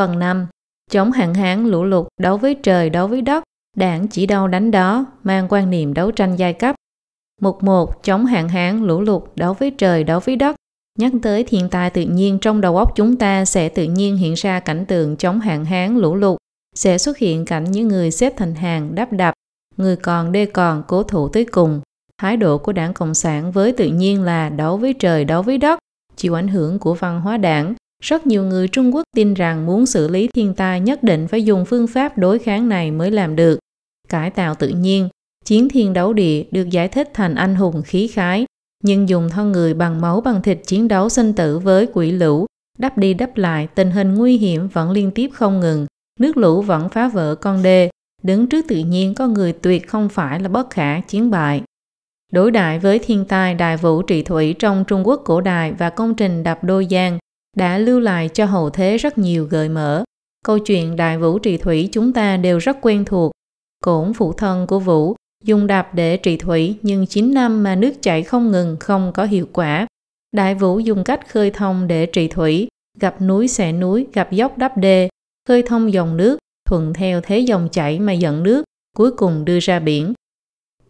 Phần 5. Chống hạn hán lũ lụt đấu với trời đấu với đất, đảng chỉ đâu đánh đó, mang quan niệm đấu tranh giai cấp. Mục 1. Chống hạn hán lũ lụt đấu với trời đấu với đất. Nhắc tới thiên tai tự nhiên trong đầu óc chúng ta sẽ tự nhiên hiện ra cảnh tượng chống hạn hán lũ lụt, sẽ xuất hiện cảnh những người xếp thành hàng đắp đập, người còn đê còn cố thủ tới cùng. Thái độ của đảng Cộng sản với tự nhiên là đấu với trời đấu với đất, chịu ảnh hưởng của văn hóa đảng. Rất nhiều người Trung Quốc tin rằng muốn xử lý thiên tai nhất định phải dùng phương pháp đối kháng này mới làm được. Cải tạo tự nhiên, chiến thiên đấu địa được giải thích thành anh hùng khí khái, nhưng dùng thân người bằng máu bằng thịt chiến đấu sinh tử với quỷ lũ, đắp đi đắp lại tình hình nguy hiểm vẫn liên tiếp không ngừng, nước lũ vẫn phá vỡ con đê, đứng trước tự nhiên có người tuyệt không phải là bất khả chiến bại. Đối đại với thiên tai đài vũ trị thủy trong Trung Quốc cổ đại và công trình đập đôi giang đã lưu lại cho hậu thế rất nhiều gợi mở. Câu chuyện đại vũ trị thủy chúng ta đều rất quen thuộc. Cổn phụ thân của Vũ dùng đạp để trị thủy nhưng 9 năm mà nước chảy không ngừng không có hiệu quả. Đại vũ dùng cách khơi thông để trị thủy, gặp núi xẻ núi, gặp dốc đắp đê, khơi thông dòng nước, thuận theo thế dòng chảy mà dẫn nước, cuối cùng đưa ra biển.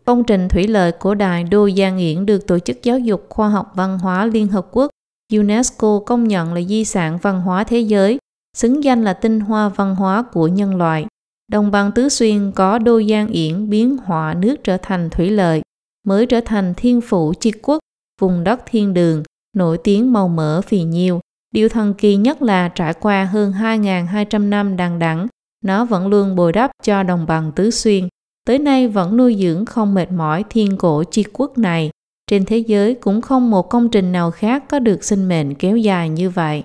Công trình thủy lợi của đài Đô Giang Yển được Tổ chức Giáo dục Khoa học Văn hóa Liên Hợp Quốc UNESCO công nhận là di sản văn hóa thế giới, xứng danh là tinh hoa văn hóa của nhân loại. Đồng bằng Tứ Xuyên có Đô Giang Yển biến họa nước trở thành thủy lợi, mới trở thành thiên phủ chi quốc, vùng đất thiên đường, nổi tiếng màu mỡ phì nhiêu. Điều thần kỳ nhất là trải qua hơn 2.200 năm đằng đẵng, nó vẫn luôn bồi đắp cho đồng bằng Tứ Xuyên, tới nay vẫn nuôi dưỡng không mệt mỏi thiên cổ chi quốc này. Trên thế giới cũng không một công trình nào khác có được sinh mệnh kéo dài như vậy.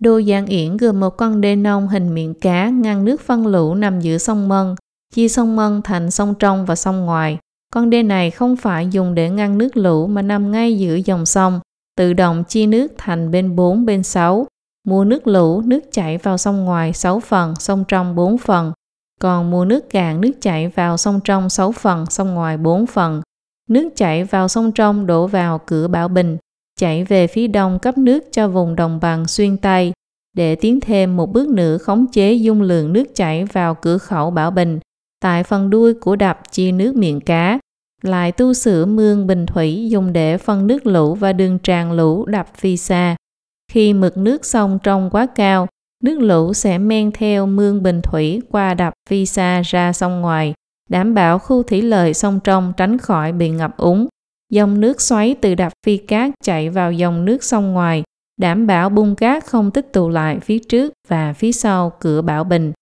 Đô Giang Yển gồm một con đê nông hình miệng cá ngăn nước phân lũ nằm giữa sông Mân, chia sông Mân thành sông trong và sông ngoài. Con đê này không phải dùng để ngăn nước lũ mà nằm ngay giữa dòng sông, tự động chia nước thành bên 4 bên 6. Mùa nước lũ, nước chảy vào sông ngoài 6 phần, sông trong 4 phần. Còn mùa nước cạn, nước chảy vào sông trong 6 phần, sông ngoài 4 phần. Nước chảy vào sông trong đổ vào cửa Bảo Bình, chảy về phía đông cấp nước cho vùng đồng bằng xuyên Tây để tiến thêm một bước nữa khống chế dung lượng nước chảy vào cửa khẩu Bảo Bình. Tại phần đuôi của đập chia nước miệng cá, lại tu sửa mương bình thủy dùng để phân nước lũ và đường tràn lũ đập phi xa. Khi mực nước sông trong quá cao, nước lũ sẽ men theo mương bình thủy qua đập phi xa ra sông ngoài, đảm bảo khu thủy lợi sông trong tránh khỏi bị ngập úng. Dòng nước xoáy từ đập phi cát chạy vào dòng nước sông ngoài, đảm bảo bung cát không tích tụ lại phía trước và phía sau cửa Bảo Bình.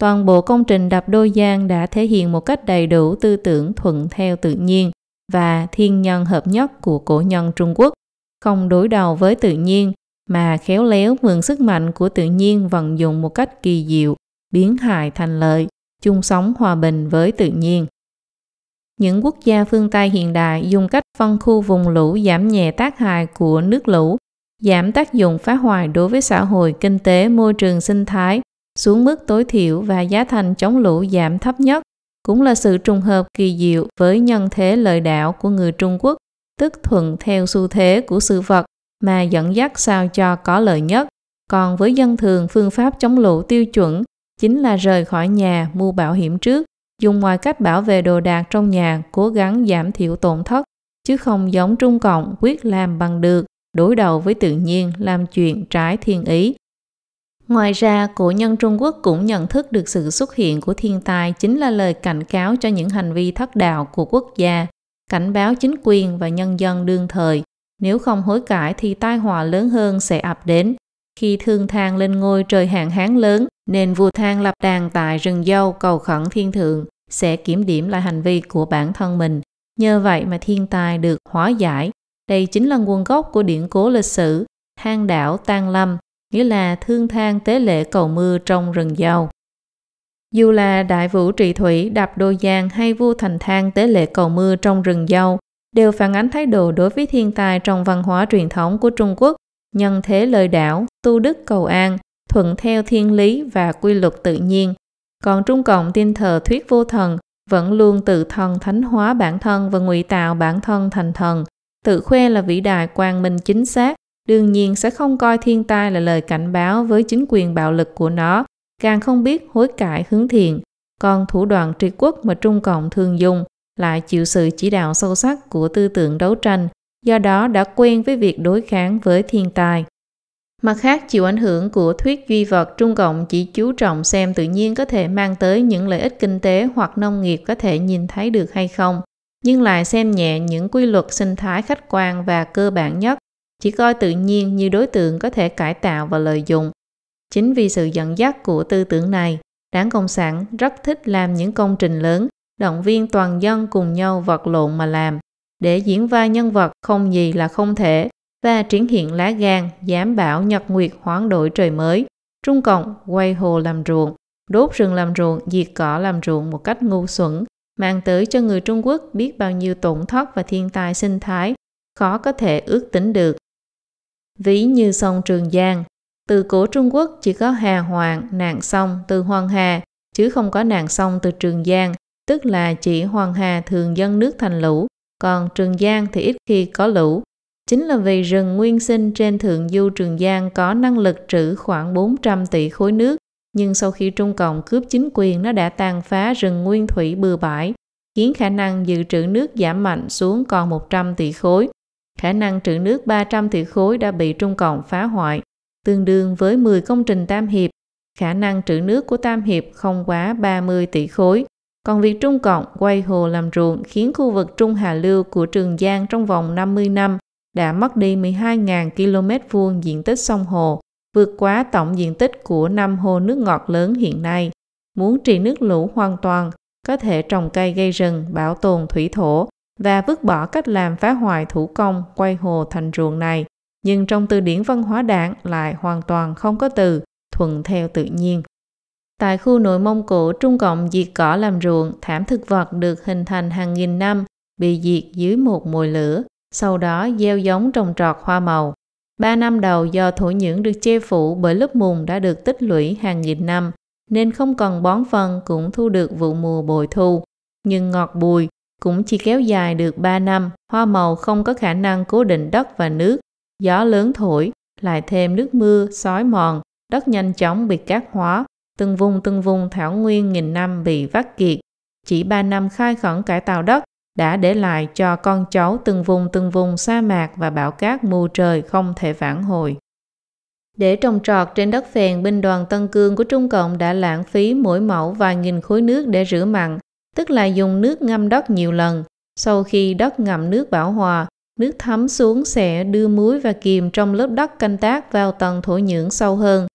Toàn bộ công trình đập đôi giang đã thể hiện một cách đầy đủ tư tưởng thuận theo tự nhiên và thiên nhân hợp nhất của cổ nhân Trung Quốc, không đối đầu với tự nhiên mà khéo léo mượn sức mạnh của tự nhiên vận dụng một cách kỳ diệu, biến hại thành lợi, chung sống hòa bình với tự nhiên. Những quốc gia phương Tây hiện đại dùng cách phân khu vùng lũ giảm nhẹ tác hại của nước lũ, giảm tác dụng phá hoại đối với xã hội, kinh tế, môi trường sinh thái xuống mức tối thiểu và giá thành chống lũ giảm thấp nhất, cũng là sự trùng hợp kỳ diệu với nhân thế lợi đạo của người Trung Quốc, tức thuận theo xu thế của sự vật mà dẫn dắt sao cho có lợi nhất. Còn với dân thường, phương pháp chống lũ tiêu chuẩn chính là rời khỏi nhà mua bảo hiểm trước, dùng mọi cách bảo vệ đồ đạc trong nhà, cố gắng giảm thiểu tổn thất, chứ không giống Trung Cộng quyết làm bằng được, đối đầu với tự nhiên, làm chuyện trái thiên ý. Ngoài ra, cổ nhân Trung Quốc cũng nhận thức được sự xuất hiện của thiên tai chính là lời cảnh cáo cho những hành vi thất đạo của quốc gia, cảnh báo chính quyền và nhân dân đương thời. Nếu không hối cải thì tai họa lớn hơn sẽ ập đến. Khi thương thang lên ngôi trời hạn hán lớn, nên vua thang lập đàn tại rừng dâu cầu khẩn thiên thượng sẽ kiểm điểm lại hành vi của bản thân mình. Nhờ vậy mà thiên tai được hóa giải. Đây chính là nguồn gốc của điển cố lịch sử hang đảo Tang Lâm, nghĩa là thương thang tế lễ cầu mưa trong rừng dâu. Dù là đại vũ trị thủy, đạp đôi giang hay vua thành thang tế lễ cầu mưa trong rừng dâu, đều phản ánh thái độ đối với thiên tai trong văn hóa truyền thống của Trung Quốc, nhân thế lời đảo, tu đức cầu an, thuận theo thiên lý và quy luật tự nhiên. Còn Trung Cộng tin thờ thuyết vô thần, vẫn luôn tự thần thánh hóa bản thân và ngụy tạo bản thân thành thần, tự khoe là vĩ đại quang minh chính xác, đương nhiên sẽ không coi thiên tai là lời cảnh báo với chính quyền bạo lực của nó, càng không biết hối cải hướng thiện. Còn thủ đoạn triệt quốc mà Trung Cộng thường dùng lại chịu sự chỉ đạo sâu sắc của tư tưởng đấu tranh, do đó đã quen với việc đối kháng với thiên tai. Mặt khác, chịu ảnh hưởng của thuyết duy vật, Trung Cộng chỉ chú trọng xem tự nhiên có thể mang tới những lợi ích kinh tế hoặc nông nghiệp có thể nhìn thấy được hay không, nhưng lại xem nhẹ những quy luật sinh thái khách quan và cơ bản nhất, chỉ coi tự nhiên như đối tượng có thể cải tạo và lợi dụng. Chính vì sự dẫn dắt của tư tưởng này, Đảng Cộng sản rất thích làm những công trình lớn, động viên toàn dân cùng nhau vật lộn mà làm, để diễn vai nhân vật không gì là không thể và triển hiện lá gan, dám bảo nhật nguyệt hoán đổi trời mới. Trung Cộng quay hồ làm ruộng, đốt rừng làm ruộng, diệt cỏ làm ruộng một cách ngu xuẩn, mang tới cho người Trung Quốc biết bao nhiêu tổn thất và thiên tai sinh thái, khó có thể ước tính được. Ví như sông Trường Giang, từ cổ Trung Quốc chỉ có Hà Hoàng, nạn sông từ Hoàng Hà, chứ không có nạn sông từ Trường Giang, tức là chỉ Hoàng Hà thường dân nước thành lũ, còn Trường Giang thì ít khi có lũ. Chính là vì rừng nguyên sinh trên thượng du Trường Giang có năng lực trữ khoảng 400 tỷ khối nước, nhưng sau khi Trung Cộng cướp chính quyền nó đã tàn phá rừng nguyên thủy bừa bãi, khiến khả năng dự trữ nước giảm mạnh xuống còn 100 tỷ khối. Khả năng trữ nước 300 tỷ khối đã bị Trung Cộng phá hoại, tương đương với 10 công trình Tam Hiệp. Khả năng trữ nước của Tam Hiệp không quá 30 tỷ khối. Còn việc Trung Cộng quay hồ làm ruộng khiến khu vực Trung Hà Lưu của Trường Giang trong vòng 50 năm đã mất đi 12.000 km vuông diện tích sông hồ, vượt quá tổng diện tích của năm hồ nước ngọt lớn hiện nay. Muốn trị nước lũ hoàn toàn, có thể trồng cây gây rừng, bảo tồn thủy thổ và vứt bỏ cách làm phá hoại thủ công quay hồ thành ruộng này. Nhưng trong từ điển văn hóa đảng lại hoàn toàn không có từ thuận theo tự nhiên. Tại khu nội Mông Cổ, Trung Cộng diệt cỏ làm ruộng, thảm thực vật được hình thành hàng nghìn năm, bị diệt dưới một mồi lửa, sau đó gieo giống trồng trọt hoa màu. Ba năm đầu do thổ nhưỡng được che phủ bởi lớp mùn đã được tích lũy hàng nghìn năm, nên không cần bón phân cũng thu được vụ mùa bội thu. Nhưng ngọt bùi cũng chỉ kéo dài được 3 năm, hoa màu không có khả năng cố định đất và nước. Gió lớn thổi, lại thêm nước mưa, sói mòn, đất nhanh chóng bị cát hóa, từng vùng từng vùng thảo nguyên nghìn năm bị vắt kiệt. Chỉ 3 năm khai khẩn cải tạo đất đã để lại cho con cháu từng vùng từng vùng sa mạc và bão cát mù trời không thể vãn hồi. Để trồng trọt trên đất phèn, binh đoàn Tân Cương của Trung Cộng đã lãng phí mỗi mẫu vài nghìn khối nước để rửa mặn, tức là dùng nước ngâm đất nhiều lần. Sau khi đất ngậm nước bảo hòa, nước thấm xuống sẽ đưa muối và kiềm trong lớp đất canh tác vào tầng thổ nhưỡng sâu hơn.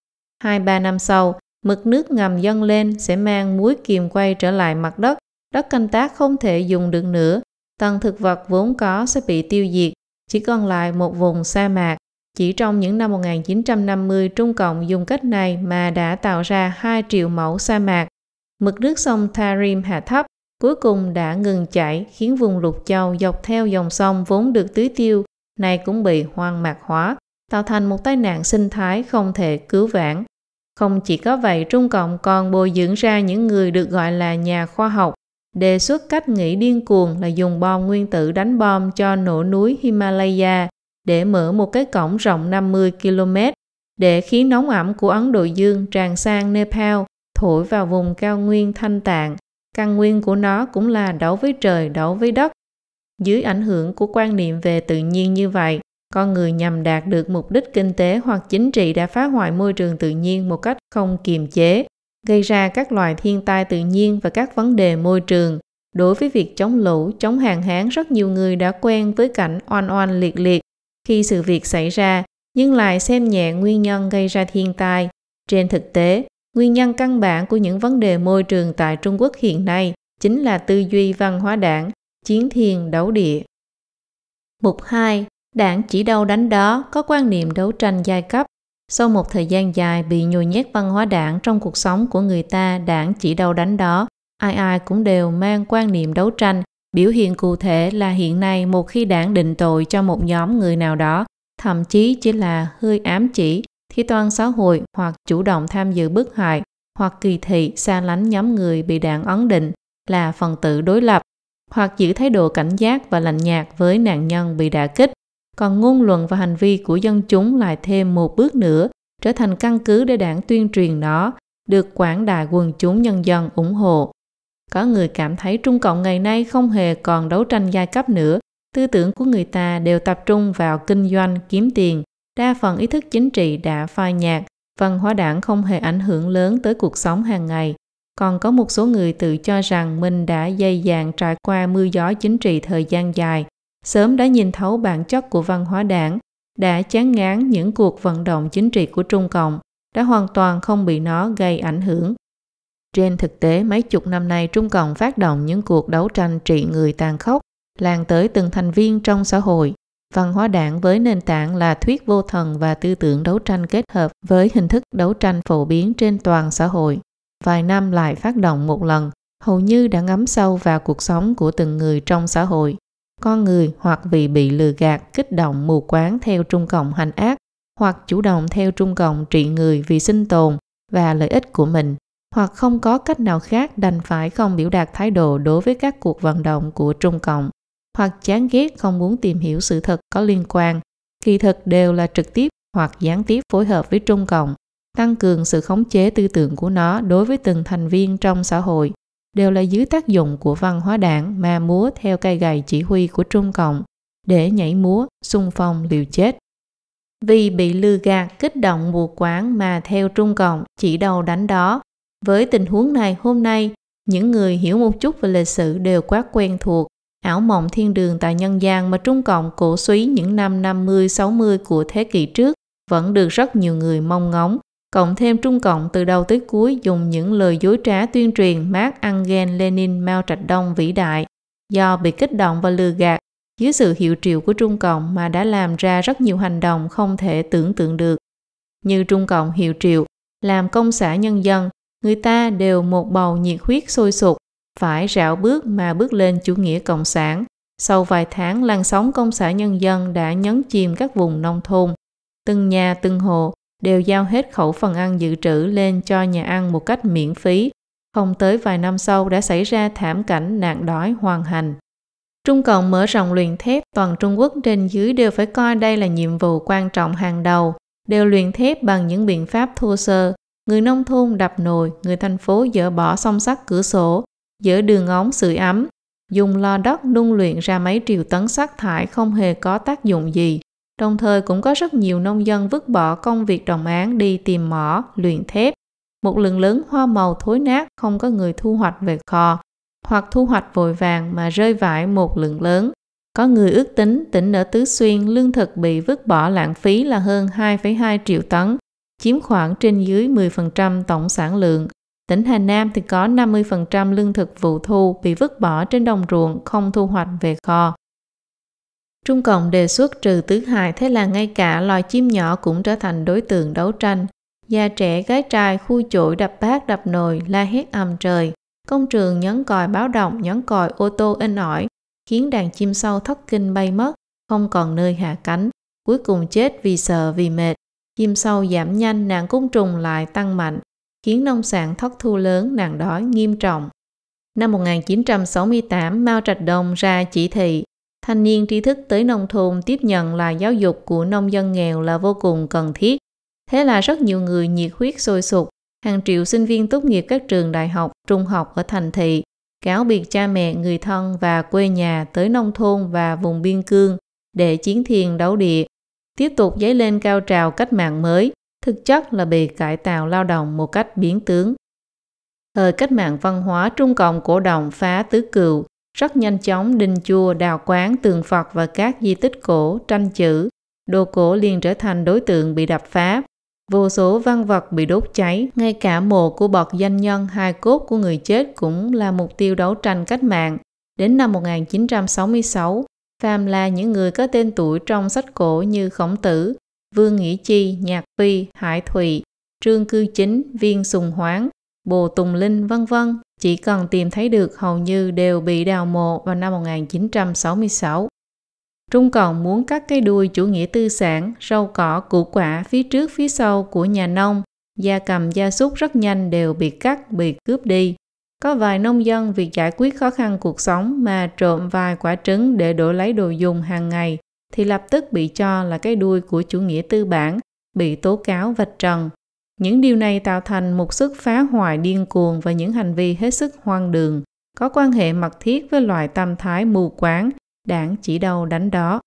Hai ba năm sau, mực nước ngầm dâng lên sẽ mang muối kiềm quay trở lại mặt đất đất canh tác không thể dùng được nữa, tầng thực vật vốn có sẽ bị tiêu diệt, chỉ còn lại một vùng sa mạc. Chỉ trong những năm 1950, Trung Cộng dùng cách này mà đã tạo ra 2 triệu mẫu sa mạc. Mực nước sông Tarim hạ thấp, cuối cùng đã ngừng chảy, khiến vùng Lục Châu dọc theo dòng sông vốn được tưới tiêu, này cũng bị hoang mạc hóa, tạo thành một tai nạn sinh thái không thể cứu vãn. Không chỉ có vậy, Trung Cộng còn bồi dưỡng ra những người được gọi là nhà khoa học, đề xuất cách nghĩ điên cuồng là dùng bom nguyên tử đánh bom cho nổ núi Himalaya để mở một cái cổng rộng 50 km để khí nóng ẩm của Ấn Độ Dương tràn sang Nepal, thổi vào vùng cao nguyên thanh tạng. Căn nguyên của nó cũng là đấu với trời, đấu với đất. Dưới ảnh hưởng của quan niệm về tự nhiên như vậy, con người nhằm đạt được mục đích kinh tế hoặc chính trị đã phá hoại môi trường tự nhiên một cách không kiềm chế gây ra các loài thiên tai tự nhiên và các vấn đề môi trường. Đối với việc chống lũ, chống hạn hán, rất nhiều người đã quen với cảnh oan oan liệt liệt khi sự việc xảy ra, nhưng lại xem nhẹ nguyên nhân gây ra thiên tai. Trên thực tế, nguyên nhân căn bản của những vấn đề môi trường tại Trung Quốc hiện nay chính là tư duy văn hóa đảng, chiến thiên đấu địa. Mục 2. Đảng chỉ đâu đánh đó có quan niệm đấu tranh giai cấp sau một thời gian dài bị nhồi nhét văn hóa đảng trong cuộc sống của người ta, đảng chỉ đâu đánh đó. Ai ai cũng đều mang quan niệm đấu tranh. Biểu hiện cụ thể là hiện nay một khi đảng định tội cho một nhóm người nào đó, thậm chí chỉ là hơi ám chỉ, thì toàn xã hội hoặc chủ động tham dự bức hại hoặc kỳ thị xa lánh nhóm người bị đảng ấn định là phần tử đối lập hoặc giữ thái độ cảnh giác và lạnh nhạt với nạn nhân bị đả kích còn ngôn luận và hành vi của dân chúng lại thêm một bước nữa, trở thành căn cứ để đảng tuyên truyền nó, được quảng đại quần chúng nhân dân ủng hộ. Có người cảm thấy Trung Cộng ngày nay không hề còn đấu tranh giai cấp nữa, tư tưởng của người ta đều tập trung vào kinh doanh, kiếm tiền, đa phần ý thức chính trị đã phai nhạt, văn hóa đảng không hề ảnh hưởng lớn tới cuộc sống hàng ngày. Còn có một số người tự cho rằng mình đã dây dàn trải qua mưa gió chính trị thời gian dài, sớm đã nhìn thấu bản chất của văn hóa đảng, đã chán ngán những cuộc vận động chính trị của Trung Cộng, đã hoàn toàn không bị nó gây ảnh hưởng. Trên thực tế, mấy chục năm nay Trung Cộng phát động những cuộc đấu tranh trị người tàn khốc, lan tới từng thành viên trong xã hội. Văn hóa đảng với nền tảng là thuyết vô thần và tư tưởng đấu tranh kết hợp với hình thức đấu tranh phổ biến trên toàn xã hội. Vài năm lại phát động một lần, hầu như đã ngấm sâu vào cuộc sống của từng người trong xã hội. Con người hoặc vì bị lừa gạt, kích động mù quáng theo Trung Cộng hành ác, hoặc chủ động theo Trung Cộng trị người vì sinh tồn và lợi ích của mình, hoặc không có cách nào khác đành phải không biểu đạt thái độ đối với các cuộc vận động của Trung Cộng hoặc chán ghét không muốn tìm hiểu sự thật có liên quan, kỳ thực đều là trực tiếp hoặc gián tiếp phối hợp với Trung Cộng, tăng cường sự khống chế tư tưởng của nó đối với từng thành viên trong xã hội, đều là dưới tác dụng của văn hóa đảng mà múa theo cây gầy chỉ huy của Trung Cộng để nhảy múa, xung phong liều chết. Vì bị lừa gạt, kích động mù quáng mà theo Trung Cộng chỉ đầu đánh đó. Với tình huống này hôm nay, những người hiểu một chút về lịch sử đều quá quen thuộc ảo mộng thiên đường tại nhân gian mà Trung Cộng cổ suý những năm 50-60 của thế kỷ trước vẫn được rất nhiều người mong ngóng. Cộng thêm Trung Cộng từ đầu tới cuối dùng những lời dối trá tuyên truyền Mark Angel Lenin Mao Trạch Đông vĩ đại do bị kích động và lừa gạt dưới sự hiệu triệu của Trung Cộng mà đã làm ra rất nhiều hành động không thể tưởng tượng được. Như Trung Cộng hiệu triệu, làm công xã nhân dân, người ta đều một bầu nhiệt huyết sôi sục, phải rảo bước mà bước lên chủ nghĩa cộng sản. Sau vài tháng, làn sóng công xã nhân dân đã nhấn chìm các vùng nông thôn. Từng nhà, từng hộ đều giao hết khẩu phần ăn dự trữ lên cho nhà ăn một cách miễn phí. Không tới vài năm sau đã xảy ra thảm cảnh nạn đói hoàn hành. Trung Cộng mở rộng luyện thép, toàn Trung Quốc trên dưới đều phải coi đây là nhiệm vụ quan trọng hàng đầu, đều luyện thép bằng những biện pháp thô sơ. Người nông thôn đập nồi, người thành phố dỡ bỏ song sắt cửa sổ, dỡ đường ống sưởi ấm, dùng lò đất nung luyện ra mấy triệu tấn sắt thải không hề có tác dụng gì. Đồng thời cũng có rất nhiều nông dân vứt bỏ công việc đồng án đi tìm mỏ, luyện thép. Một lượng lớn hoa màu thối nát không có người thu hoạch về kho, hoặc thu hoạch vội vàng mà rơi vãi một lượng lớn. Có người ước tính tỉnh ở Tứ Xuyên lương thực bị vứt bỏ lãng phí là hơn 2,2 triệu tấn, chiếm khoảng trên dưới 10% tổng sản lượng. Tỉnh Hà Nam thì có 50% lương thực vụ thu bị vứt bỏ trên đồng ruộng không thu hoạch về kho. Trung Cộng đề xuất trừ tứ hại thế là ngay cả loài chim nhỏ cũng trở thành đối tượng đấu tranh. Già trẻ gái trai khui chổi đập bát đập nồi la hét ầm trời. Công trường nhấn còi báo động nhấn còi ô tô in ỏi khiến đàn chim sâu thất kinh bay mất, không còn nơi hạ cánh. Cuối cùng chết vì sợ vì mệt. Chim sâu giảm nhanh nạn côn trùng lại tăng mạnh khiến nông sản thất thu lớn nạn đói nghiêm trọng. Năm 1968, Mao Trạch Đông ra chỉ thị thanh niên tri thức tới nông thôn tiếp nhận là giáo dục của nông dân nghèo là vô cùng cần thiết. Thế là rất nhiều người nhiệt huyết sôi sục, hàng triệu sinh viên tốt nghiệp các trường đại học, trung học ở thành thị, cáo biệt cha mẹ, người thân và quê nhà tới nông thôn và vùng biên cương để chiến thiền đấu địa, tiếp tục dấy lên cao trào cách mạng mới, thực chất là bị cải tạo lao động một cách biến tướng. Thời cách mạng văn hóa Trung Cộng cổ động phá tứ cựu, rất nhanh chóng đình chùa đào quán, tường Phật và các di tích cổ, tranh chữ. Đồ cổ liền trở thành đối tượng bị đập phá. Vô số văn vật bị đốt cháy, ngay cả mộ của bậc danh nhân hai cốt của người chết cũng là mục tiêu đấu tranh cách mạng. Đến năm 1966, phàm là những người có tên tuổi trong sách cổ như Khổng Tử, Vương nghĩa Chi, Nhạc Phi, Hải Thụy, Trương Cư Chính, Viên Sùng Hoáng, Bồ Tùng Linh vân vân chỉ cần tìm thấy được hầu như đều bị đào mộ vào năm 1966. Trung Cộng muốn cắt cái đuôi chủ nghĩa tư sản, rau cỏ, củ quả phía trước phía sau của nhà nông, gia cầm gia súc rất nhanh đều bị cắt, bị cướp đi. Có vài nông dân vì giải quyết khó khăn cuộc sống mà trộm vài quả trứng để đổi lấy đồ dùng hàng ngày thì lập tức bị cho là cái đuôi của chủ nghĩa tư bản, bị tố cáo vạch trần. Những điều này tạo thành một sức phá hoại điên cuồng và những hành vi hết sức hoang đường, có quan hệ mật thiết với loại tâm thái mù quáng, đảng chỉ đâu đánh đó.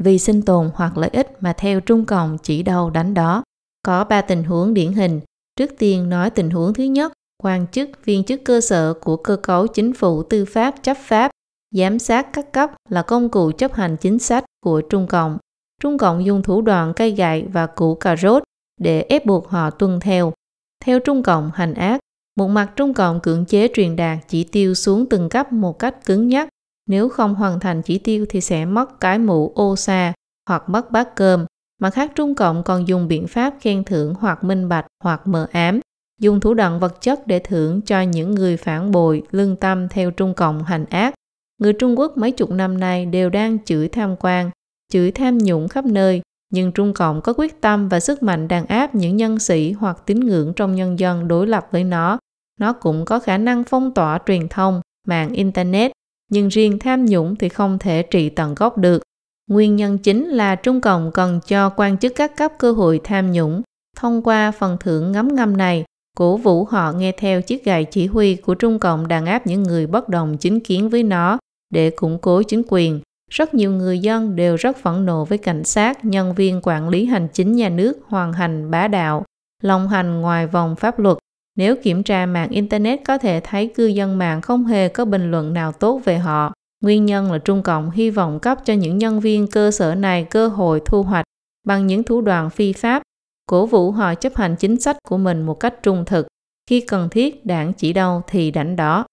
Vì sinh tồn hoặc lợi ích mà theo Trung Cộng chỉ đâu đánh đó. Có ba tình huống điển hình. Trước tiên nói tình huống thứ nhất, quan chức, viên chức cơ sở của cơ cấu chính phủ tư pháp chấp pháp, giám sát các cấp là công cụ chấp hành chính sách của Trung Cộng. Trung Cộng dùng thủ đoạn cây gậy và củ cà rốt để ép buộc họ tuân theo. Theo Trung Cộng hành ác, một mặt Trung Cộng cưỡng chế truyền đạt chỉ tiêu xuống từng cấp một cách cứng nhắc. Nếu không hoàn thành chỉ tiêu thì sẽ mất cái mũ ô xa hoặc mất bát cơm. Mặt khác Trung Cộng còn dùng biện pháp khen thưởng hoặc minh bạch hoặc mờ ám, dùng thủ đoạn vật chất để thưởng cho những người phản bội, lương tâm theo Trung Cộng hành ác. Người Trung Quốc mấy chục năm nay đều đang chửi tham quan, chửi tham nhũng khắp nơi, nhưng Trung Cộng có quyết tâm và sức mạnh đàn áp những nhân sĩ hoặc tín ngưỡng trong nhân dân đối lập với nó. Nó cũng có khả năng phong tỏa truyền thông, mạng Internet, nhưng riêng tham nhũng thì không thể trị tận gốc được. Nguyên nhân chính là Trung Cộng cần cho quan chức các cấp cơ hội tham nhũng. Thông qua phần thưởng ngấm ngâm này, cổ vũ họ nghe theo chiếc gài chỉ huy của Trung Cộng đàn áp những người bất đồng chính kiến với nó để củng cố chính quyền. Rất nhiều người dân đều rất phẫn nộ với cảnh sát, nhân viên quản lý hành chính nhà nước hoàn hành bá đạo, lòng hành ngoài vòng pháp luật. Nếu kiểm tra mạng Internet có thể thấy cư dân mạng không hề có bình luận nào tốt về họ. Nguyên nhân là Trung Cộng hy vọng cấp cho những nhân viên cơ sở này cơ hội thu hoạch bằng những thủ đoạn phi pháp, cổ vũ họ chấp hành chính sách của mình một cách trung thực. Khi cần thiết, đảng chỉ đâu thì đánh đó.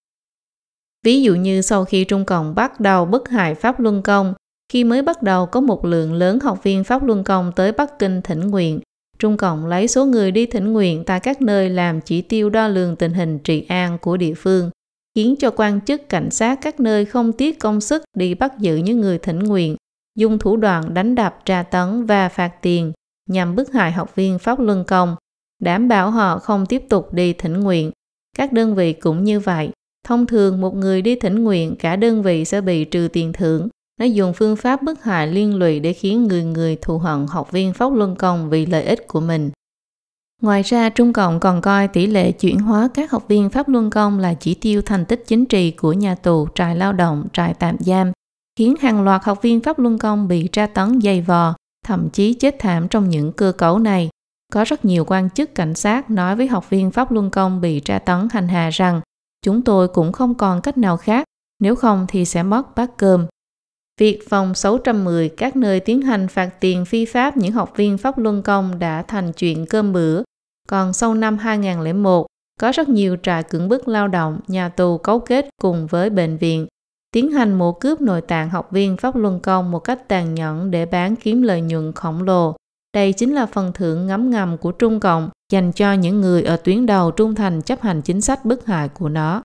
Ví dụ như sau khi Trung Cộng bắt đầu bức hại Pháp Luân Công, khi mới bắt đầu có một lượng lớn học viên Pháp Luân Công tới Bắc Kinh thỉnh nguyện, Trung Cộng lấy số người đi thỉnh nguyện tại các nơi làm chỉ tiêu đo lường tình hình trị an của địa phương, khiến cho quan chức cảnh sát các nơi không tiếc công sức đi bắt giữ những người thỉnh nguyện, dùng thủ đoạn đánh đập tra tấn và phạt tiền nhằm bức hại học viên Pháp Luân Công, đảm bảo họ không tiếp tục đi thỉnh nguyện. Các đơn vị cũng như vậy, Thông thường một người đi thỉnh nguyện cả đơn vị sẽ bị trừ tiền thưởng. Nó dùng phương pháp bức hại liên lụy để khiến người người thù hận học viên Pháp Luân Công vì lợi ích của mình. Ngoài ra, Trung Cộng còn coi tỷ lệ chuyển hóa các học viên Pháp Luân Công là chỉ tiêu thành tích chính trị của nhà tù, trại lao động, trại tạm giam, khiến hàng loạt học viên Pháp Luân Công bị tra tấn dày vò, thậm chí chết thảm trong những cơ cấu này. Có rất nhiều quan chức cảnh sát nói với học viên Pháp Luân Công bị tra tấn hành hạ rằng chúng tôi cũng không còn cách nào khác, nếu không thì sẽ mất bát cơm. Việc phòng 610 các nơi tiến hành phạt tiền phi pháp những học viên pháp luân công đã thành chuyện cơm bữa. Còn sau năm 2001, có rất nhiều trại cưỡng bức lao động, nhà tù cấu kết cùng với bệnh viện, tiến hành mổ cướp nội tạng học viên pháp luân công một cách tàn nhẫn để bán kiếm lợi nhuận khổng lồ. Đây chính là phần thưởng ngấm ngầm của Trung Cộng dành cho những người ở tuyến đầu trung thành chấp hành chính sách bức hại của nó.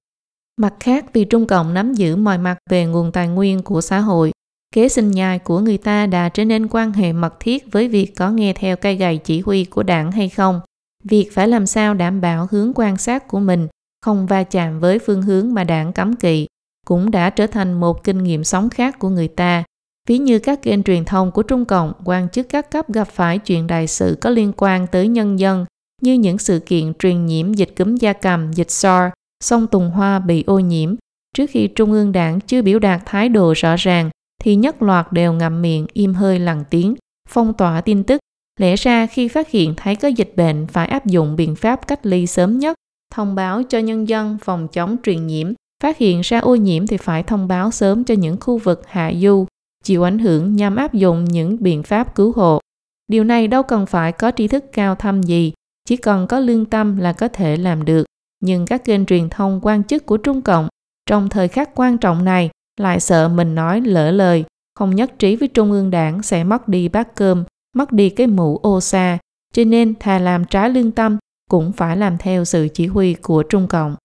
Mặt khác, vì Trung Cộng nắm giữ mọi mặt về nguồn tài nguyên của xã hội, kế sinh nhai của người ta đã trở nên quan hệ mật thiết với việc có nghe theo cây gầy chỉ huy của đảng hay không. Việc phải làm sao đảm bảo hướng quan sát của mình không va chạm với phương hướng mà đảng cấm kỵ cũng đã trở thành một kinh nghiệm sống khác của người ta Ví như các kênh truyền thông của Trung Cộng, quan chức các cấp gặp phải chuyện đại sự có liên quan tới nhân dân, như những sự kiện truyền nhiễm dịch cúm da cầm, dịch SARS, sông Tùng Hoa bị ô nhiễm. Trước khi Trung ương đảng chưa biểu đạt thái độ rõ ràng, thì nhất loạt đều ngậm miệng im hơi lặng tiếng, phong tỏa tin tức. Lẽ ra khi phát hiện thấy có dịch bệnh phải áp dụng biện pháp cách ly sớm nhất, thông báo cho nhân dân phòng chống truyền nhiễm. Phát hiện ra ô nhiễm thì phải thông báo sớm cho những khu vực hạ du, chịu ảnh hưởng nhằm áp dụng những biện pháp cứu hộ. Điều này đâu cần phải có tri thức cao thâm gì, chỉ cần có lương tâm là có thể làm được. Nhưng các kênh truyền thông quan chức của Trung Cộng trong thời khắc quan trọng này lại sợ mình nói lỡ lời, không nhất trí với Trung ương đảng sẽ mất đi bát cơm, mất đi cái mũ ô xa, cho nên thà làm trái lương tâm cũng phải làm theo sự chỉ huy của Trung Cộng.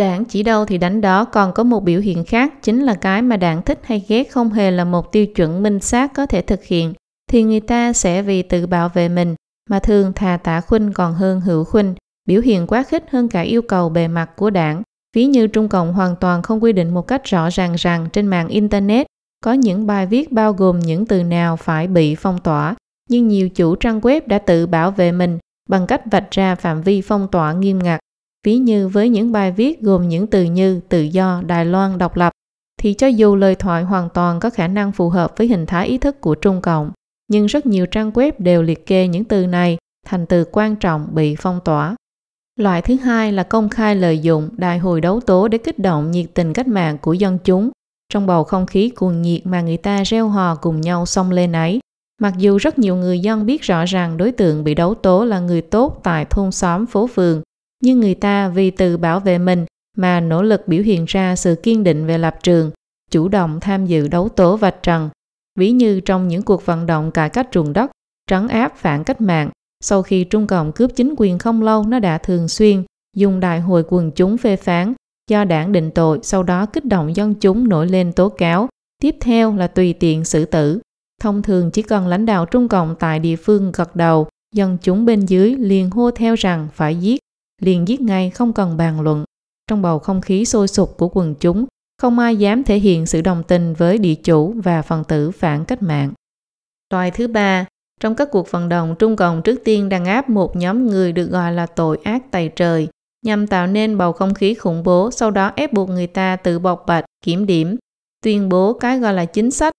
Đảng chỉ đâu thì đánh đó còn có một biểu hiện khác chính là cái mà đảng thích hay ghét không hề là một tiêu chuẩn minh xác có thể thực hiện thì người ta sẽ vì tự bảo vệ mình mà thường thà tả khuynh còn hơn hữu khuynh biểu hiện quá khích hơn cả yêu cầu bề mặt của đảng ví như Trung Cộng hoàn toàn không quy định một cách rõ ràng rằng trên mạng Internet có những bài viết bao gồm những từ nào phải bị phong tỏa, nhưng nhiều chủ trang web đã tự bảo vệ mình bằng cách vạch ra phạm vi phong tỏa nghiêm ngặt. Ví như với những bài viết gồm những từ như tự do, Đài Loan, độc lập, thì cho dù lời thoại hoàn toàn có khả năng phù hợp với hình thái ý thức của Trung Cộng, nhưng rất nhiều trang web đều liệt kê những từ này thành từ quan trọng bị phong tỏa. Loại thứ hai là công khai lợi dụng đại hội đấu tố để kích động nhiệt tình cách mạng của dân chúng trong bầu không khí cuồng nhiệt mà người ta reo hò cùng nhau xông lên ấy. Mặc dù rất nhiều người dân biết rõ ràng đối tượng bị đấu tố là người tốt tại thôn xóm phố phường, nhưng người ta vì tự bảo vệ mình mà nỗ lực biểu hiện ra sự kiên định về lập trường, chủ động tham dự đấu tố vạch trần. Ví như trong những cuộc vận động cải cách ruộng đất, trấn áp phản cách mạng, sau khi Trung Cộng cướp chính quyền không lâu nó đã thường xuyên dùng đại hội quần chúng phê phán do đảng định tội sau đó kích động dân chúng nổi lên tố cáo. Tiếp theo là tùy tiện xử tử. Thông thường chỉ cần lãnh đạo trung cộng tại địa phương gật đầu dân chúng bên dưới liền hô theo rằng phải giết liền giết ngay không cần bàn luận trong bầu không khí sôi sục của quần chúng không ai dám thể hiện sự đồng tình với địa chủ và phần tử phản cách mạng loại thứ ba trong các cuộc vận động trung cộng trước tiên đàn áp một nhóm người được gọi là tội ác tày trời nhằm tạo nên bầu không khí khủng bố, sau đó ép buộc người ta tự bộc bạch, kiểm điểm, tuyên bố cái gọi là chính sách,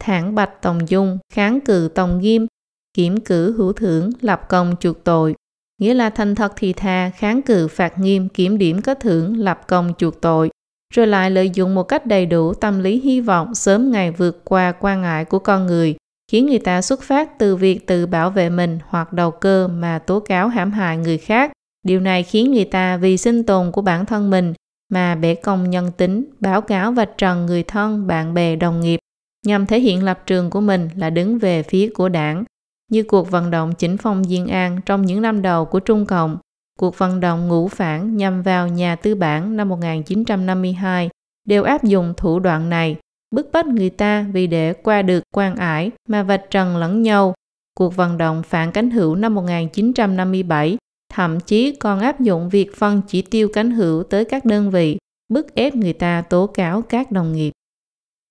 thẳng bạch tòng dung, kháng cự tòng nghiêm, kiểm cử hữu thưởng, lập công chuộc tội. Nghĩa là thành thật thì tha, kháng cự phạt nghiêm, kiểm điểm có thưởng, lập công chuộc tội. Rồi lại lợi dụng một cách đầy đủ tâm lý hy vọng sớm ngày vượt qua quan ngại của con người, khiến người ta xuất phát từ việc tự bảo vệ mình hoặc đầu cơ mà tố cáo hãm hại người khác Điều này khiến người ta vì sinh tồn của bản thân mình mà bẻ công nhân tính, báo cáo và trần người thân, bạn bè, đồng nghiệp nhằm thể hiện lập trường của mình là đứng về phía của đảng, như cuộc vận động chỉnh phong Diên An trong những năm đầu của Trung Cộng, cuộc vận động ngũ phản nhằm vào nhà tư bản năm 1952 đều áp dụng thủ đoạn này, bức bách người ta vì để qua được quan ải mà vạch trần lẫn nhau. Cuộc vận động phản cánh hữu năm 1957 thậm chí còn áp dụng việc phân chỉ tiêu cánh hữu tới các đơn vị, bức ép người ta tố cáo các đồng nghiệp.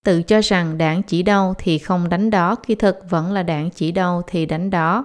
Tự cho rằng đảng chỉ đâu thì không đánh đó, khi thực vẫn là đảng chỉ đâu thì đánh đó.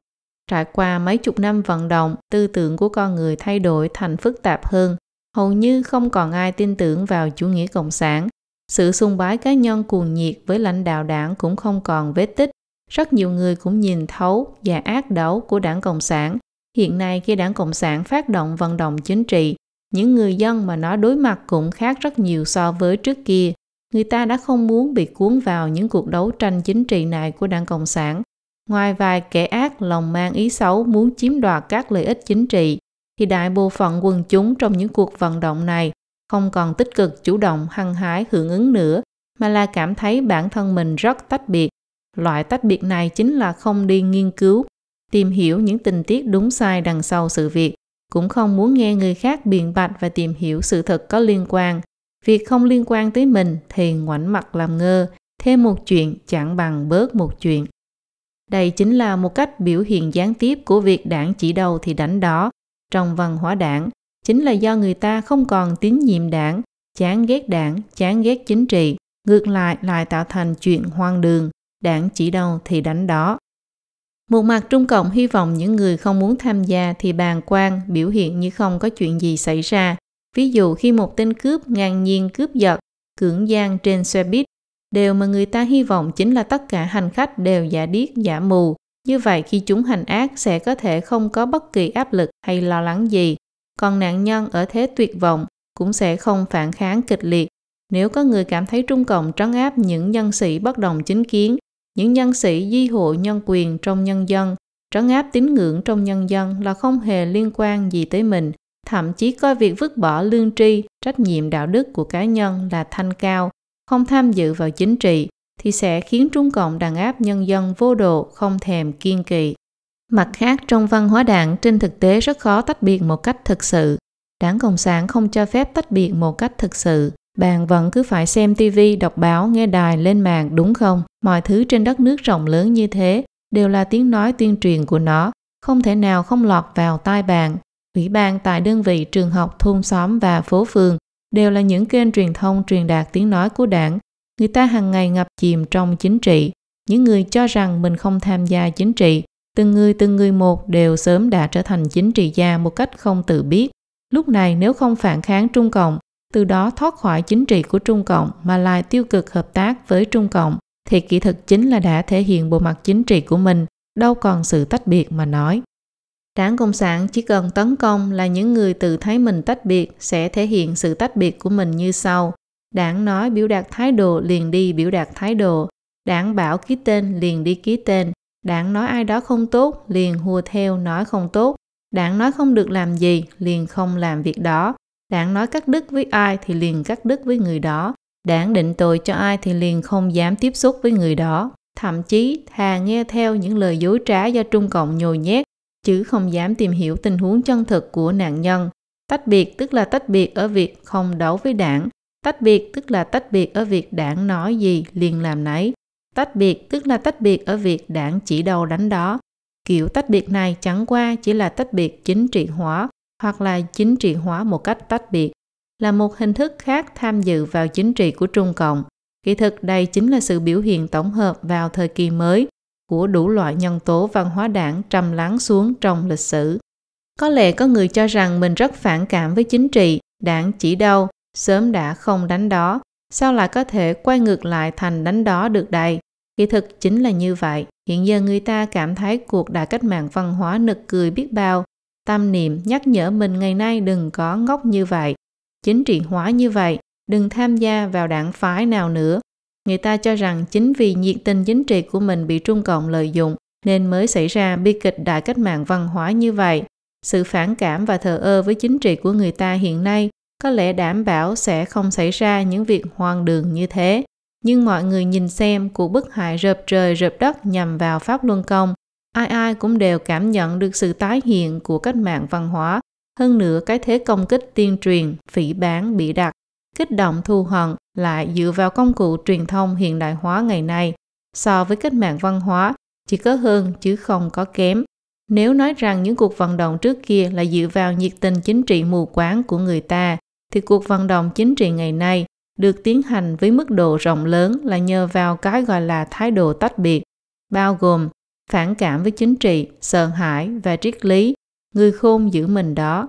Trải qua mấy chục năm vận động, tư tưởng của con người thay đổi thành phức tạp hơn, hầu như không còn ai tin tưởng vào chủ nghĩa cộng sản. Sự sùng bái cá nhân cuồng nhiệt với lãnh đạo đảng cũng không còn vết tích. Rất nhiều người cũng nhìn thấu và ác đấu của đảng Cộng sản Hiện nay khi đảng Cộng sản phát động vận động chính trị, những người dân mà nó đối mặt cũng khác rất nhiều so với trước kia. Người ta đã không muốn bị cuốn vào những cuộc đấu tranh chính trị này của đảng Cộng sản. Ngoài vài kẻ ác lòng mang ý xấu muốn chiếm đoạt các lợi ích chính trị, thì đại bộ phận quần chúng trong những cuộc vận động này không còn tích cực chủ động hăng hái hưởng ứng nữa, mà là cảm thấy bản thân mình rất tách biệt. Loại tách biệt này chính là không đi nghiên cứu, tìm hiểu những tình tiết đúng sai đằng sau sự việc, cũng không muốn nghe người khác biện bạch và tìm hiểu sự thật có liên quan. Việc không liên quan tới mình thì ngoảnh mặt làm ngơ, thêm một chuyện chẳng bằng bớt một chuyện. Đây chính là một cách biểu hiện gián tiếp của việc đảng chỉ đầu thì đánh đó. Trong văn hóa đảng, chính là do người ta không còn tín nhiệm đảng, chán ghét đảng, chán ghét chính trị, ngược lại lại tạo thành chuyện hoang đường, đảng chỉ đầu thì đánh đó. Một mặt Trung Cộng hy vọng những người không muốn tham gia thì bàn quan biểu hiện như không có chuyện gì xảy ra. Ví dụ khi một tên cướp ngang nhiên cướp giật, cưỡng gian trên xe buýt, điều mà người ta hy vọng chính là tất cả hành khách đều giả điếc, giả mù. Như vậy khi chúng hành ác sẽ có thể không có bất kỳ áp lực hay lo lắng gì. Còn nạn nhân ở thế tuyệt vọng cũng sẽ không phản kháng kịch liệt. Nếu có người cảm thấy Trung Cộng trấn áp những nhân sĩ bất đồng chính kiến những nhân sĩ di hộ nhân quyền trong nhân dân, trấn áp tín ngưỡng trong nhân dân là không hề liên quan gì tới mình, thậm chí coi việc vứt bỏ lương tri, trách nhiệm đạo đức của cá nhân là thanh cao, không tham dự vào chính trị, thì sẽ khiến Trung Cộng đàn áp nhân dân vô độ không thèm kiên kỳ. Mặt khác, trong văn hóa đảng trên thực tế rất khó tách biệt một cách thực sự. Đảng Cộng sản không cho phép tách biệt một cách thực sự. Bạn vẫn cứ phải xem TV, đọc báo, nghe đài, lên mạng đúng không? Mọi thứ trên đất nước rộng lớn như thế đều là tiếng nói tuyên truyền của nó, không thể nào không lọt vào tai bạn. Ủy ban tại đơn vị trường học, thôn xóm và phố phường đều là những kênh truyền thông truyền đạt tiếng nói của đảng, Người ta hàng ngày ngập chìm trong chính trị. Những người cho rằng mình không tham gia chính trị, từng người từng người một đều sớm đã trở thành chính trị gia một cách không tự biết. Lúc này nếu không phản kháng Trung Cộng, từ đó thoát khỏi chính trị của Trung Cộng mà lại tiêu cực hợp tác với Trung Cộng, thì kỹ thực chính là đã thể hiện bộ mặt chính trị của mình, đâu còn sự tách biệt mà nói. Đảng Cộng sản chỉ cần tấn công là những người tự thấy mình tách biệt sẽ thể hiện sự tách biệt của mình như sau. Đảng nói biểu đạt thái độ liền đi biểu đạt thái độ. Đảng bảo ký tên liền đi ký tên. Đảng nói ai đó không tốt liền hùa theo nói không tốt. Đảng nói không được làm gì liền không làm việc đó. Đảng nói cắt đứt với ai thì liền cắt đứt với người đó. Đảng định tội cho ai thì liền không dám tiếp xúc với người đó. Thậm chí thà nghe theo những lời dối trá do Trung Cộng nhồi nhét chứ không dám tìm hiểu tình huống chân thực của nạn nhân. Tách biệt tức là tách biệt ở việc không đấu với đảng. Tách biệt tức là tách biệt ở việc đảng nói gì liền làm nấy. Tách biệt tức là tách biệt ở việc đảng chỉ đầu đánh đó. Kiểu tách biệt này chẳng qua chỉ là tách biệt chính trị hóa hoặc là chính trị hóa một cách tách biệt, là một hình thức khác tham dự vào chính trị của Trung Cộng. Kỳ thực đây chính là sự biểu hiện tổng hợp vào thời kỳ mới của đủ loại nhân tố văn hóa đảng trầm lắng xuống trong lịch sử. Có lẽ có người cho rằng mình rất phản cảm với chính trị, đảng chỉ đâu, sớm đã không đánh đó, sao lại có thể quay ngược lại thành đánh đó được đây? Kỳ thực chính là như vậy, hiện giờ người ta cảm thấy cuộc đại cách mạng văn hóa nực cười biết bao, tâm niệm nhắc nhở mình ngày nay đừng có ngốc như vậy, chính trị hóa như vậy, đừng tham gia vào đảng phái nào nữa, Người ta cho rằng chính vì nhiệt tình chính trị của mình bị Trung Cộng lợi dụng nên mới xảy ra bi kịch đại cách mạng văn hóa như vậy. Sự phản cảm và thờ ơ với chính trị của người ta hiện nay có lẽ đảm bảo sẽ không xảy ra những việc hoang đường như thế. Nhưng mọi người nhìn xem cuộc bức hại rợp trời rợp đất nhằm vào Pháp Luân Công, ai ai cũng đều cảm nhận được sự tái hiện của cách mạng văn hóa, hơn nữa cái thế công kích tiên truyền, phỉ bán, bị đặt kích động thù hận lại dựa vào công cụ truyền thông hiện đại hóa ngày nay so với cách mạng văn hóa chỉ có hơn chứ không có kém. Nếu nói rằng những cuộc vận động trước kia là dựa vào nhiệt tình chính trị mù quáng của người ta, thì cuộc vận động chính trị ngày nay được tiến hành với mức độ rộng lớn là nhờ vào cái gọi là thái độ tách biệt, bao gồm phản cảm với chính trị, sợ hãi và triết lý, người khôn giữ mình đó,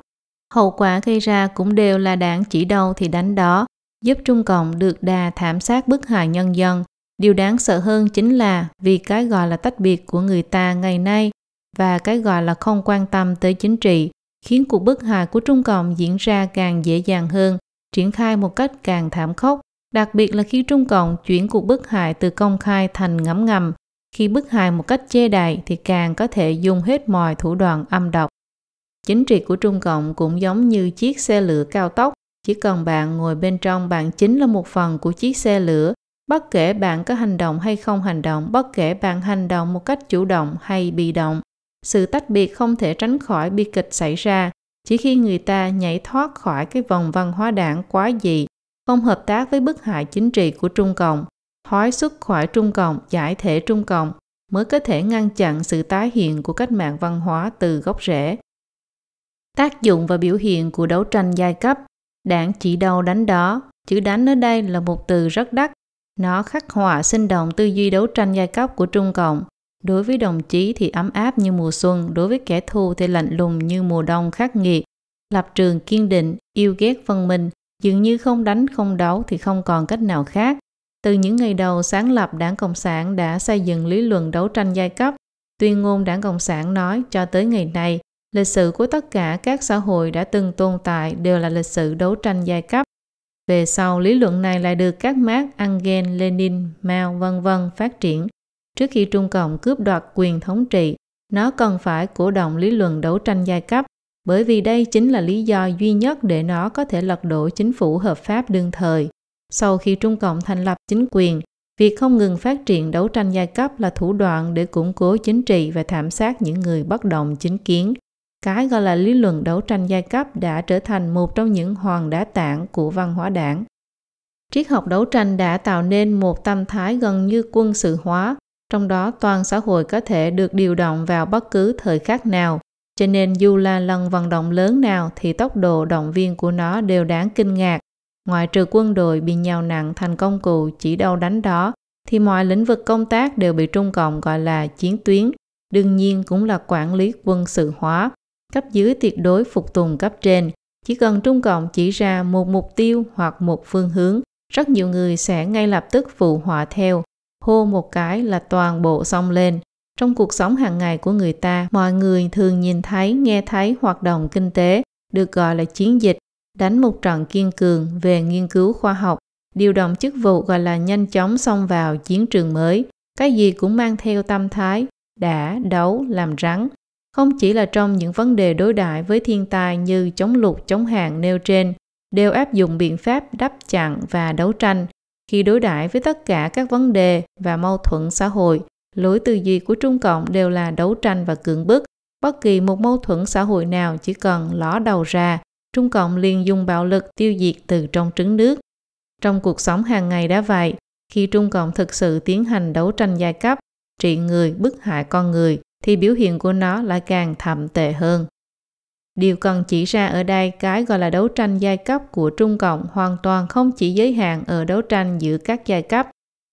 Hậu quả gây ra cũng đều là đảng chỉ đâu thì đánh đó, giúp Trung Cộng được đà thảm sát bức hại nhân dân. Điều đáng sợ hơn chính là vì cái gọi là tách biệt của người ta ngày nay và cái gọi là không quan tâm tới chính trị khiến cuộc bức hại của Trung Cộng diễn ra càng dễ dàng hơn, triển khai một cách càng thảm khốc, đặc biệt là khi Trung Cộng chuyển cuộc bức hại từ công khai thành ngấm ngầm. Khi bức hại một cách che đậy thì càng có thể dùng hết mọi thủ đoạn âm độc. Chính trị của Trung Cộng cũng giống như chiếc xe lửa cao tốc, chỉ cần bạn ngồi bên trong bạn chính là một phần của chiếc xe lửa. Bất kể bạn có hành động hay không hành động, bất kể bạn hành động một cách chủ động hay bị động, sự tách biệt không thể tránh khỏi bi kịch xảy ra. Chỉ khi người ta nhảy thoát khỏi cái vòng văn hóa đảng quá dị, không hợp tác với bức hại chính trị của Trung Cộng, thoái xuất khỏi Trung Cộng, giải thể Trung Cộng, mới có thể ngăn chặn sự tái hiện của cách mạng văn hóa từ gốc rễ. Tác dụng và biểu hiện của đấu tranh giai cấp, đảng chỉ đâu đánh đó, chữ đánh ở đây là một từ rất đắt. Nó khắc họa sinh động tư duy đấu tranh giai cấp của Trung Cộng. Đối với đồng chí thì ấm áp như mùa xuân, đối với kẻ thù thì lạnh lùng như mùa đông khắc nghiệt. Lập trường kiên định, yêu ghét phân minh, dường như không đánh không đấu thì không còn cách nào khác. Từ những ngày đầu sáng lập Đảng Cộng sản đã xây dựng lý luận đấu tranh giai cấp. Tuyên ngôn Đảng Cộng sản nói cho tới ngày nay, Lịch sử của tất cả các xã hội đã từng tồn tại đều là lịch sử đấu tranh giai cấp. Về sau, lý luận này lại được các Marx, Engels, Lenin, Mao, vân vân phát triển. Trước khi Trung Cộng cướp đoạt quyền thống trị, nó cần phải cổ động lý luận đấu tranh giai cấp, bởi vì đây chính là lý do duy nhất để nó có thể lật đổ chính phủ hợp pháp đương thời. Sau khi Trung Cộng thành lập chính quyền, việc không ngừng phát triển đấu tranh giai cấp là thủ đoạn để củng cố chính trị và thảm sát những người bất đồng chính kiến. Cái gọi là lý luận đấu tranh giai cấp đã trở thành một trong những hoàng đá tảng của văn hóa đảng. Triết học đấu tranh đã tạo nên một tâm thái gần như quân sự hóa, trong đó toàn xã hội có thể được điều động vào bất cứ thời khắc nào, cho nên dù là lần vận động lớn nào thì tốc độ động viên của nó đều đáng kinh ngạc. Ngoại trừ quân đội bị nhào nặng thành công cụ chỉ đâu đánh đó, thì mọi lĩnh vực công tác đều bị Trung Cộng gọi là chiến tuyến, đương nhiên cũng là quản lý quân sự hóa, cấp dưới tuyệt đối phục tùng cấp trên. Chỉ cần Trung Cộng chỉ ra một mục tiêu hoặc một phương hướng, rất nhiều người sẽ ngay lập tức phụ họa theo, hô một cái là toàn bộ xông lên. Trong cuộc sống hàng ngày của người ta, mọi người thường nhìn thấy, nghe thấy hoạt động kinh tế, được gọi là chiến dịch, đánh một trận kiên cường về nghiên cứu khoa học, điều động chức vụ gọi là nhanh chóng xông vào chiến trường mới. Cái gì cũng mang theo tâm thái, đã, đấu, làm rắn. Không chỉ là trong những vấn đề đối đại với thiên tai như chống lụt, chống hạn nêu trên, đều áp dụng biện pháp đắp chặn và đấu tranh. Khi đối đại với tất cả các vấn đề và mâu thuẫn xã hội, lối tư duy của Trung Cộng đều là đấu tranh và cưỡng bức. Bất kỳ một mâu thuẫn xã hội nào chỉ cần ló đầu ra, Trung Cộng liền dùng bạo lực tiêu diệt từ trong trứng nước. Trong cuộc sống hàng ngày đã vậy, khi Trung Cộng thực sự tiến hành đấu tranh giai cấp, trị người, bức hại con người, thì biểu hiện của nó lại càng thậm tệ hơn. Điều cần chỉ ra ở đây cái gọi là đấu tranh giai cấp của Trung Cộng hoàn toàn không chỉ giới hạn ở đấu tranh giữa các giai cấp,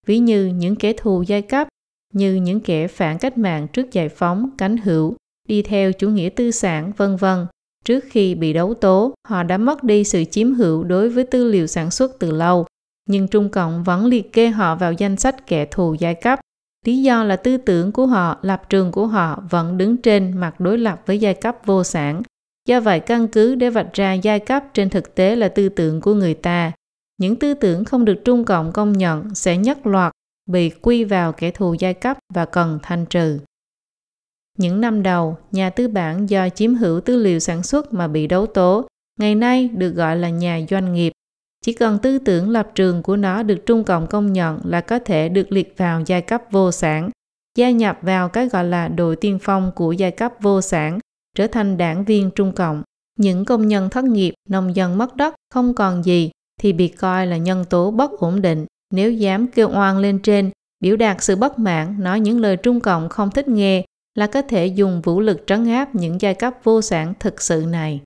ví như những kẻ thù giai cấp, như những kẻ phản cách mạng trước giải phóng, cánh hữu, đi theo chủ nghĩa tư sản, vân vân. Trước khi bị đấu tố, họ đã mất đi sự chiếm hữu đối với tư liệu sản xuất từ lâu, nhưng Trung Cộng vẫn liệt kê họ vào danh sách kẻ thù giai cấp. Lý do là tư tưởng của họ, lập trường của họ vẫn đứng trên mặt đối lập với giai cấp vô sản. Do vậy căn cứ để vạch ra giai cấp trên thực tế là tư tưởng của người ta. Những tư tưởng không được Trung Cộng công nhận sẽ nhất loạt bị quy vào kẻ thù giai cấp và cần thanh trừ. Những năm đầu, nhà tư bản do chiếm hữu tư liệu sản xuất mà bị đấu tố, ngày nay được gọi là nhà doanh nghiệp. Chỉ cần tư tưởng lập trường của nó được Trung Cộng công nhận là có thể được liệt vào giai cấp vô sản, gia nhập vào cái gọi là đội tiên phong của giai cấp vô sản, trở thành đảng viên Trung Cộng. Những công nhân thất nghiệp, nông dân mất đất, không còn gì thì bị coi là nhân tố bất ổn định. Nếu dám kêu oan lên trên, biểu đạt sự bất mãn, nói những lời Trung Cộng không thích nghe là có thể dùng vũ lực trấn áp những giai cấp vô sản thực sự này.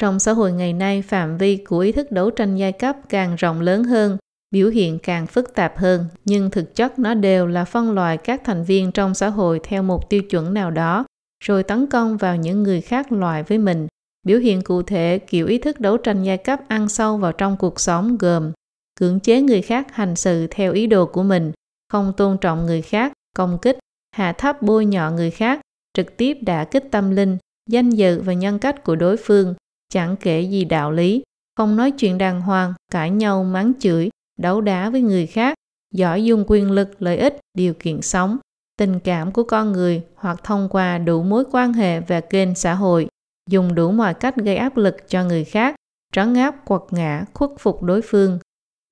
Trong xã hội ngày nay, phạm vi của ý thức đấu tranh giai cấp càng rộng lớn hơn, biểu hiện càng phức tạp hơn, nhưng thực chất nó đều là phân loại các thành viên trong xã hội theo một tiêu chuẩn nào đó, rồi tấn công vào những người khác loại với mình. Biểu hiện cụ thể kiểu ý thức đấu tranh giai cấp ăn sâu vào trong cuộc sống gồm cưỡng chế người khác hành sự theo ý đồ của mình, không tôn trọng người khác, công kích, hạ thấp bôi nhọ người khác, trực tiếp đả kích tâm linh, danh dự và nhân cách của đối phương, chẳng kể gì đạo lý, không nói chuyện đàng hoàng, cãi nhau, mắng chửi, đấu đá với người khác, giỏi dùng quyền lực, lợi ích, điều kiện sống, tình cảm của con người hoặc thông qua đủ mối quan hệ và kênh xã hội, dùng đủ mọi cách gây áp lực cho người khác, trấn áp quật ngã, khuất phục đối phương.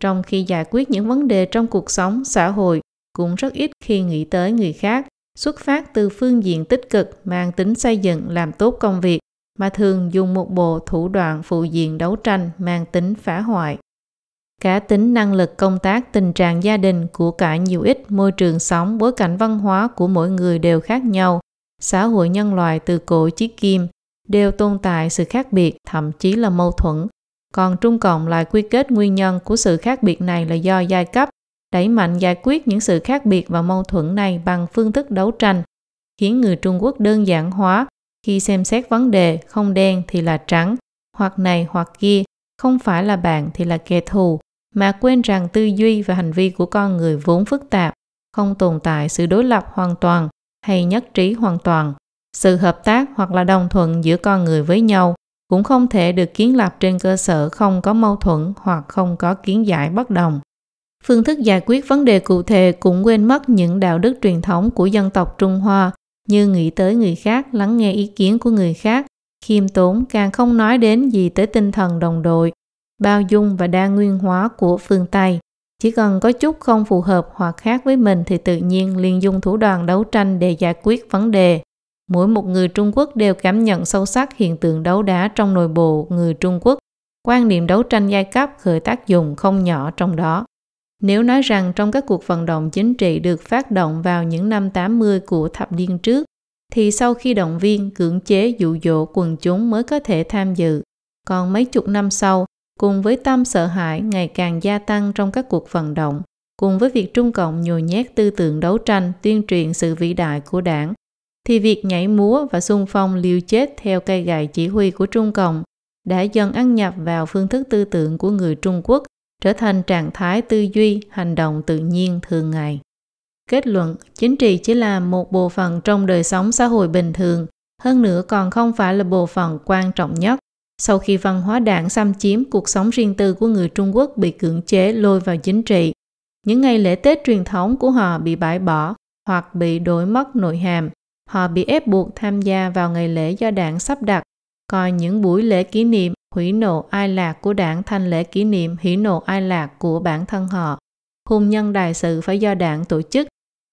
Trong khi giải quyết những vấn đề trong cuộc sống, xã hội, cũng rất ít khi nghĩ tới người khác, xuất phát từ phương diện tích cực mang tính xây dựng làm tốt công việc, mà thường dùng một bộ thủ đoạn phụ diện đấu tranh mang tính phá hoại. cả tính năng lực công tác, tình trạng gia đình của cả nhiều ít môi trường sống, bối cảnh văn hóa của mỗi người đều khác nhau. Xã hội nhân loại từ cổ chí kim đều tồn tại sự khác biệt, thậm chí là mâu thuẫn. Còn Trung Cộng lại quy kết nguyên nhân của sự khác biệt này là do giai cấp, đẩy mạnh giải quyết những sự khác biệt và mâu thuẫn này bằng phương thức đấu tranh, khiến người Trung Quốc đơn giản hóa khi xem xét vấn đề không đen thì là trắng, hoặc này hoặc kia, không phải là bạn thì là kẻ thù, mà quên rằng tư duy và hành vi của con người vốn phức tạp, không tồn tại sự đối lập hoàn toàn hay nhất trí hoàn toàn. Sự hợp tác hoặc là đồng thuận giữa con người với nhau cũng không thể được kiến lập trên cơ sở không có mâu thuẫn hoặc không có kiến giải bất đồng. Phương thức giải quyết vấn đề cụ thể cũng quên mất những đạo đức truyền thống của dân tộc Trung Hoa như nghĩ tới người khác, lắng nghe ý kiến của người khác, khiêm tốn càng không nói đến gì tới tinh thần đồng đội, bao dung và đa nguyên hóa của phương Tây. Chỉ cần có chút không phù hợp hoặc khác với mình thì tự nhiên liền dùng thủ đoạn đấu tranh để giải quyết vấn đề. Mỗi một người Trung Quốc đều cảm nhận sâu sắc hiện tượng đấu đá trong nội bộ người Trung Quốc. Quan niệm đấu tranh giai cấp khởi tác dụng không nhỏ trong đó. Nếu nói rằng trong các cuộc vận động chính trị được phát động vào những năm 80 của thập niên trước, thì sau khi động viên cưỡng chế dụ dỗ quần chúng mới có thể tham dự. Còn mấy chục năm sau, cùng với tâm sợ hãi ngày càng gia tăng trong các cuộc vận động, cùng với việc Trung Cộng nhồi nhét tư tưởng đấu tranh, tuyên truyền sự vĩ đại của đảng, thì việc nhảy múa và xung phong liều chết theo cây gậy chỉ huy của Trung Cộng đã dần ăn nhập vào phương thức tư tưởng của người Trung Quốc, trở thành trạng thái tư duy, hành động tự nhiên thường ngày. Kết luận, chính trị chỉ là một bộ phận trong đời sống xã hội bình thường, hơn nữa còn không phải là bộ phận quan trọng nhất. Sau khi văn hóa đảng xâm chiếm cuộc sống riêng tư của người Trung Quốc bị cưỡng chế lôi vào chính trị, những ngày lễ Tết truyền thống của họ bị bãi bỏ hoặc bị đổi mất nội hàm, họ bị ép buộc tham gia vào ngày lễ do đảng sắp đặt, coi những buổi lễ kỷ niệm hủy nộ ai lạc của đảng thành lễ kỷ niệm hỷ nộ ai lạc của bản thân họ. Hôn nhân đại sự phải do đảng tổ chức.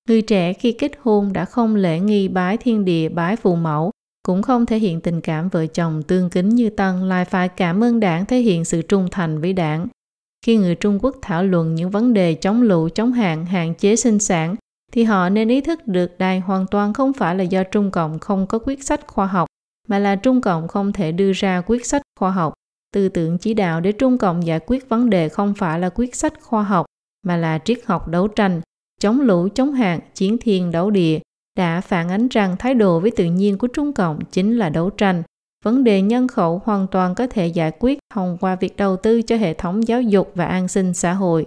Người trẻ khi kết hôn đã không lễ nghi bái thiên địa bái phụ mẫu, cũng không thể hiện tình cảm vợ chồng tương kính như Tân lại phải cảm ơn đảng thể hiện sự trung thành với đảng. Khi người Trung Quốc thảo luận những vấn đề chống lũ, chống hạn, hạn chế sinh sản, thì họ nên ý thức được đài hoàn toàn không phải là do Trung Cộng không có quyết sách khoa học, mà là Trung Cộng không thể đưa ra quyết sách khoa học. Tư tưởng chỉ đạo để Trung Cộng giải quyết vấn đề không phải là quyết sách khoa học, mà là triết học đấu tranh, chống lũ, chống hạn, chiến thiên đấu địa, đã phản ánh rằng thái độ với tự nhiên của Trung Cộng chính là đấu tranh. Vấn đề nhân khẩu hoàn toàn có thể giải quyết thông qua việc đầu tư cho hệ thống giáo dục và an sinh xã hội.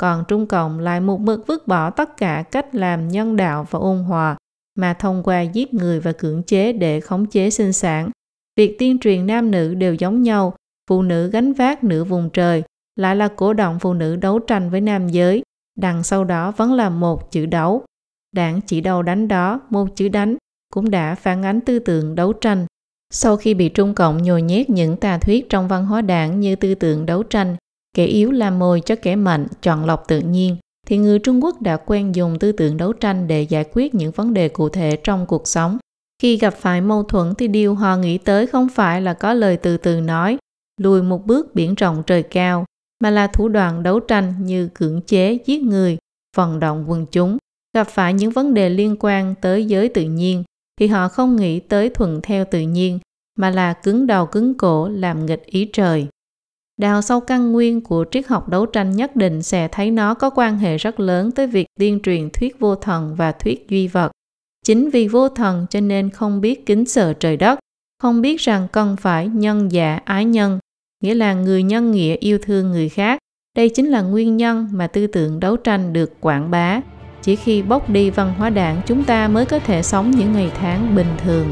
Còn Trung Cộng lại một mực vứt bỏ tất cả cách làm nhân đạo và ôn hòa, mà thông qua giết người và cưỡng chế để khống chế sinh sản. Việc tuyên truyền nam nữ đều giống nhau, phụ nữ gánh vác nửa vùng trời, lại là cổ động phụ nữ đấu tranh với nam giới, đằng sau đó vẫn là một chữ đấu. Đảng chỉ đầu đánh đó, một chữ đánh, cũng đã phản ánh tư tưởng đấu tranh. Sau khi bị Trung Cộng nhồi nhét những tà thuyết trong văn hóa đảng như tư tưởng đấu tranh, kẻ yếu làm mồi cho kẻ mạnh, chọn lọc tự nhiên, thì người Trung Quốc đã quen dùng tư tưởng đấu tranh để giải quyết những vấn đề cụ thể trong cuộc sống. Khi gặp phải mâu thuẫn thì điều họ nghĩ tới không phải là có lời từ từ nói, lùi một bước biển rộng trời cao, mà là thủ đoạn đấu tranh như cưỡng chế giết người, vận động quần chúng. Gặp phải những vấn đề liên quan tới giới tự nhiên thì họ không nghĩ tới thuận theo tự nhiên, mà là cứng đầu cứng cổ làm nghịch ý trời. Đào sâu căn nguyên của triết học đấu tranh nhất định sẽ thấy nó có quan hệ rất lớn tới việc tuyên truyền thuyết vô thần và thuyết duy vật. Chính vì vô thần cho nên không biết kính sợ trời đất, không biết rằng cần phải nhân dạ ái nhân, nghĩa là người nhân nghĩa yêu thương người khác. Đây chính là nguyên nhân mà tư tưởng đấu tranh được quảng bá. Chỉ khi bóc đi văn hóa đảng chúng ta mới có thể sống những ngày tháng bình thường.